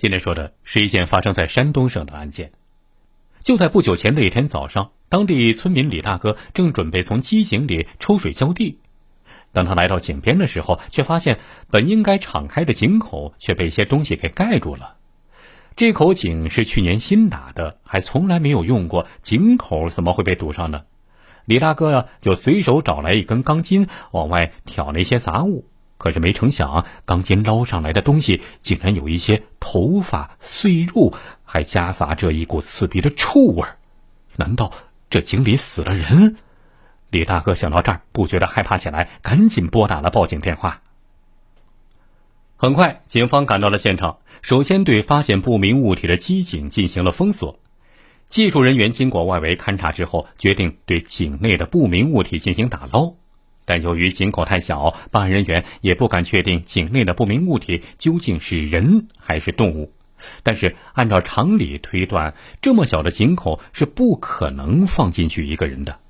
今天说的是一件发生在山东省的案件。就在不久前的一天早上，当地村民李大哥正准备从机井里抽水浇地，当他来到井边的时候，却发现本应该敞开的井口却被一些东西给盖住了。这口井是去年新打的，还从来没有用过，井口怎么会被堵上呢？李大哥呀，就随手找来一根钢筋，往外挑了一些杂物。可是没成想，钢筋捞上来的东西竟然有一些头发、碎肉，还夹杂着一股刺鼻的臭味难道这井里死了人？李大哥想到这儿，不觉得害怕起来，赶紧拨打了报警电话。很快，警方赶到了现场，首先对发现不明物体的机井进行了封锁。技术人员经过外围勘查之后，决定对井内的不明物体进行打捞。但由于井口太小，办案人员也不敢确定井内的不明物体究竟是人还是动物。但是按照常理推断，这么小的井口是不可能放进去一个人的。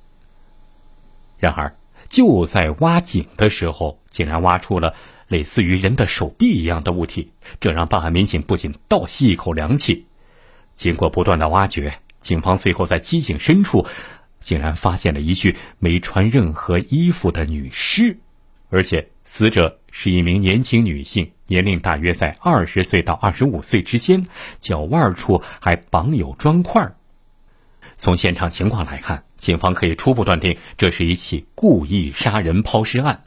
然而，就在挖井的时候，竟然挖出了类似于人的手臂一样的物体，这让办案民警不仅倒吸一口凉气。经过不断的挖掘，警方最后在机井深处。竟然发现了一具没穿任何衣服的女尸，而且死者是一名年轻女性，年龄大约在二十岁到二十五岁之间，脚腕处还绑有砖块。从现场情况来看，警方可以初步断定这是一起故意杀人抛尸案。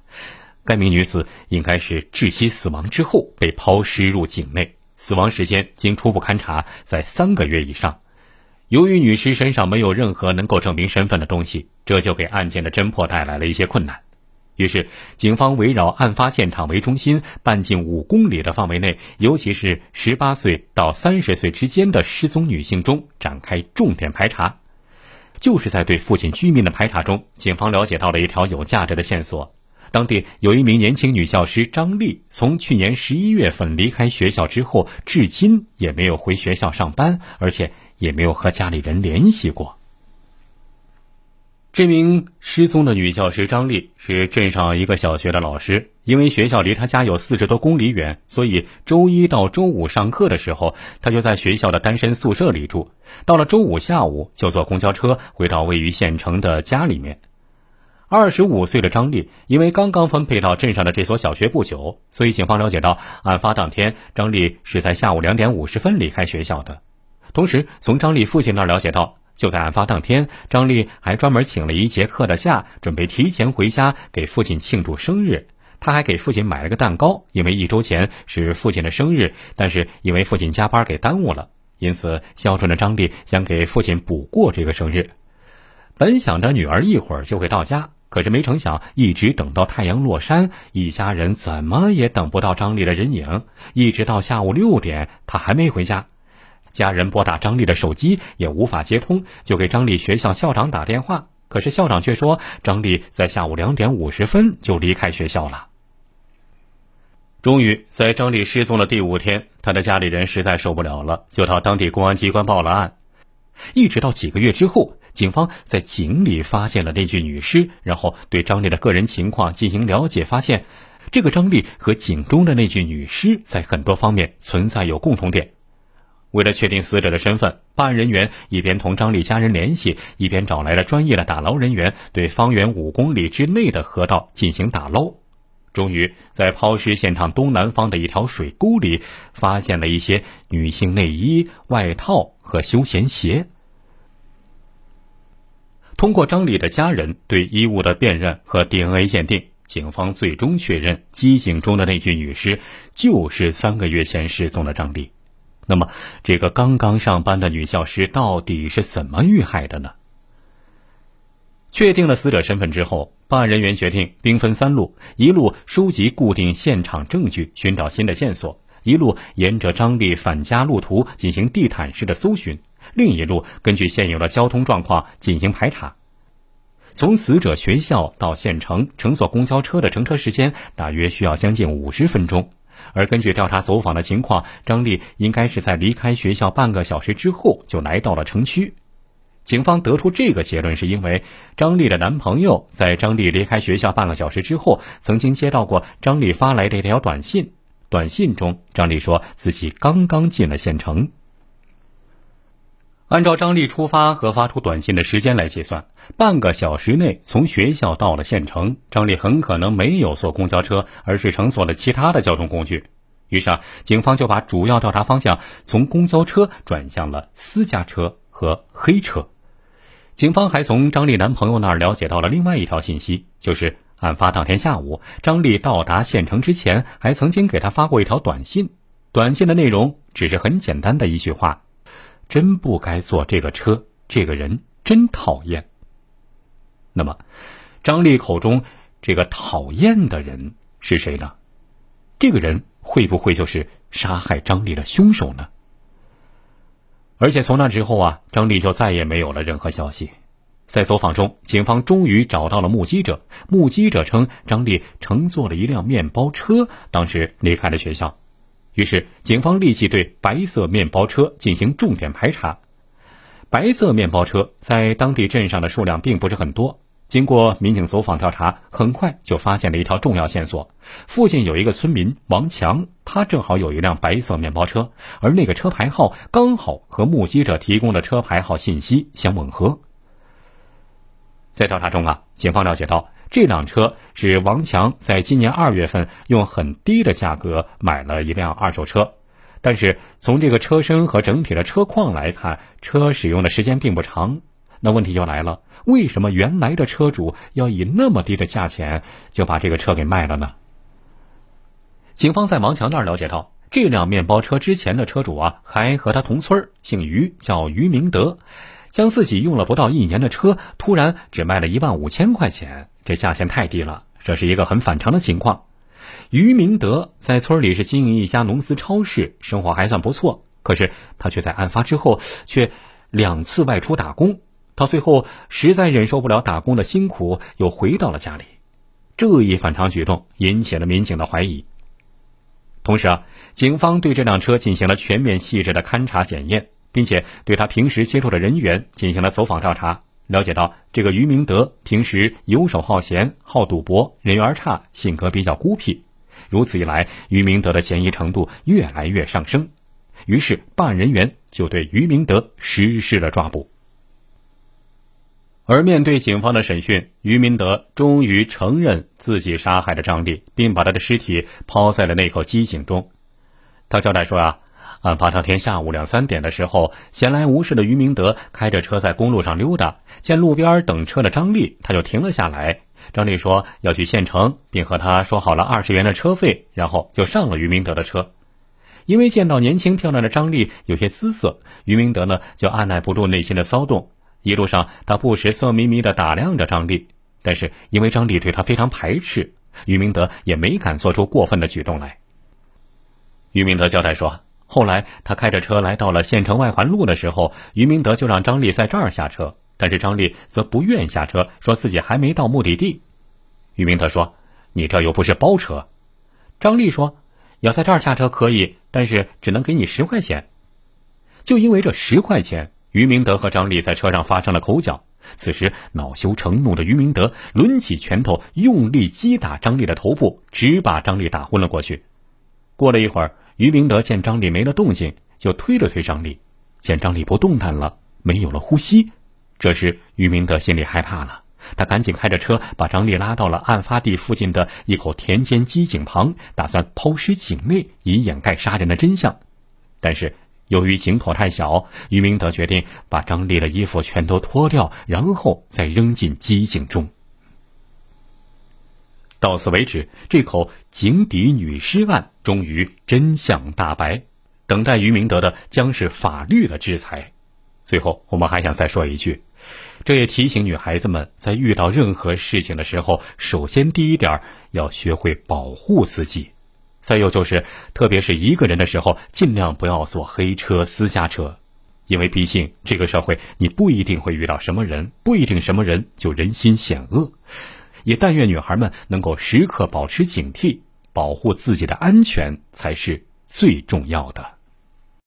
该名女子应该是窒息死亡之后被抛尸入井内，死亡时间经初步勘查在三个月以上。由于女尸身上没有任何能够证明身份的东西，这就给案件的侦破带来了一些困难。于是，警方围绕案发现场为中心，半径五公里的范围内，尤其是十八岁到三十岁之间的失踪女性中展开重点排查。就是在对附近居民的排查中，警方了解到了一条有价值的线索：当地有一名年轻女教师张丽，从去年十一月份离开学校之后，至今也没有回学校上班，而且。也没有和家里人联系过。这名失踪的女教师张丽是镇上一个小学的老师，因为学校离她家有四十多公里远，所以周一到周五上课的时候，她就在学校的单身宿舍里住。到了周五下午，就坐公交车回到位于县城的家里面。二十五岁的张丽因为刚刚分配到镇上的这所小学不久，所以警方了解到，案发当天张丽是在下午两点五十分离开学校的。同时，从张丽父亲那儿了解到，就在案发当天，张丽还专门请了一节课的假，准备提前回家给父亲庆祝生日。他还给父亲买了个蛋糕，因为一周前是父亲的生日，但是因为父亲加班给耽误了，因此孝顺的张丽想给父亲补过这个生日。本想着女儿一会儿就会到家，可是没成想，一直等到太阳落山，一家人怎么也等不到张丽的人影，一直到下午六点，他还没回家。家人拨打张丽的手机也无法接通，就给张丽学校校长打电话。可是校长却说，张丽在下午两点五十分就离开学校了。终于，在张丽失踪的第五天，他的家里人实在受不了了，就到当地公安机关报了案。一直到几个月之后，警方在井里发现了那具女尸，然后对张丽的个人情况进行了解，发现这个张丽和井中的那具女尸在很多方面存在有共同点。为了确定死者的身份，办案人员一边同张丽家人联系，一边找来了专业的打捞人员，对方圆五公里之内的河道进行打捞。终于，在抛尸现场东南方的一条水沟里，发现了一些女性内衣、外套和休闲鞋。通过张丽的家人对衣物的辨认和 DNA 鉴定，警方最终确认机井中的那具女尸就是三个月前失踪的张丽。那么，这个刚刚上班的女教师到底是怎么遇害的呢？确定了死者身份之后，办案人员决定兵分三路：一路收集固定现场证据，寻找新的线索；一路沿着张丽返家路途进行地毯式的搜寻；另一路根据现有的交通状况进行排查。从死者学校到县城乘坐公交车的乘车时间大约需要将近五十分钟。而根据调查走访的情况，张丽应该是在离开学校半个小时之后就来到了城区。警方得出这个结论，是因为张丽的男朋友在张丽离开学校半个小时之后，曾经接到过张丽发来的一条短信。短信中，张丽说自己刚刚进了县城。按照张丽出发和发出短信的时间来计算，半个小时内从学校到了县城，张丽很可能没有坐公交车，而是乘坐了其他的交通工具。于是啊，警方就把主要调查方向从公交车转向了私家车和黑车。警方还从张丽男朋友那儿了解到了另外一条信息，就是案发当天下午，张丽到达县城之前，还曾经给他发过一条短信。短信的内容只是很简单的一句话：“真不该坐这个车，这个人真讨厌。”那么，张丽口中这个讨厌的人是谁呢？这个人会不会就是杀害张丽的凶手呢？而且从那之后啊，张丽就再也没有了任何消息。在走访中，警方终于找到了目击者。目击者称，张丽乘坐了一辆面包车，当时离开了学校。于是，警方立即对白色面包车进行重点排查。白色面包车在当地镇上的数量并不是很多。经过民警走访调查，很快就发现了一条重要线索：附近有一个村民王强，他正好有一辆白色面包车，而那个车牌号刚好和目击者提供的车牌号信息相吻合。在调查中啊，警方了解到，这辆车是王强在今年二月份用很低的价格买了一辆二手车，但是从这个车身和整体的车况来看，车使用的时间并不长。那问题就来了，为什么原来的车主要以那么低的价钱就把这个车给卖了呢？警方在王强那儿了解到，这辆面包车之前的车主啊，还和他同村儿，姓于，叫于明德，将自己用了不到一年的车，突然只卖了一万五千块钱，这价钱太低了，这是一个很反常的情况。于明德在村里是经营一家农资超市，生活还算不错，可是他却在案发之后却两次外出打工。到最后，实在忍受不了打工的辛苦，又回到了家里。这一反常举动引起了民警的怀疑。同时啊，警方对这辆车进行了全面细致的勘查检验，并且对他平时接触的人员进行了走访调查。了解到，这个于明德平时游手好闲、好赌博、人缘差、性格比较孤僻。如此一来，于明德的嫌疑程度越来越上升。于是，办案人员就对于明德实施了抓捕。而面对警方的审讯，于明德终于承认自己杀害了张丽，并把他的尸体抛在了那口机井中。他交代说：“啊，案发当天下午两三点的时候，闲来无事的于明德开着车在公路上溜达，见路边等车的张丽，他就停了下来。张丽说要去县城，并和他说好了二十元的车费，然后就上了于明德的车。因为见到年轻漂亮的张丽有些姿色，于明德呢就按耐不住内心的骚动。”一路上，他不时色眯眯地打量着张丽，但是因为张丽对他非常排斥，于明德也没敢做出过分的举动来。于明德交代说，后来他开着车来到了县城外环路的时候，于明德就让张丽在这儿下车，但是张丽则不愿下车，说自己还没到目的地。于明德说：“你这又不是包车。”张丽说：“要在这儿下车可以，但是只能给你十块钱。”就因为这十块钱。于明德和张丽在车上发生了口角，此时恼羞成怒的于明德抡起拳头，用力击打张丽的头部，直把张丽打昏了过去。过了一会儿，于明德见张丽没了动静，就推了推张丽，见张丽不动弹了，没有了呼吸，这时于明德心里害怕了，他赶紧开着车把张丽拉到了案发地附近的一口田间机井旁，打算抛尸井内，以掩盖杀人的真相，但是。由于井口太小，于明德决定把张丽的衣服全都脱掉，然后再扔进机井中。到此为止，这口井底女尸案终于真相大白，等待于明德的将是法律的制裁。最后，我们还想再说一句，这也提醒女孩子们，在遇到任何事情的时候，首先第一点要学会保护自己。再有就是，特别是一个人的时候，尽量不要坐黑车、私家车，因为毕竟这个社会，你不一定会遇到什么人，不一定什么人就人心险恶。也但愿女孩们能够时刻保持警惕，保护自己的安全才是最重要的。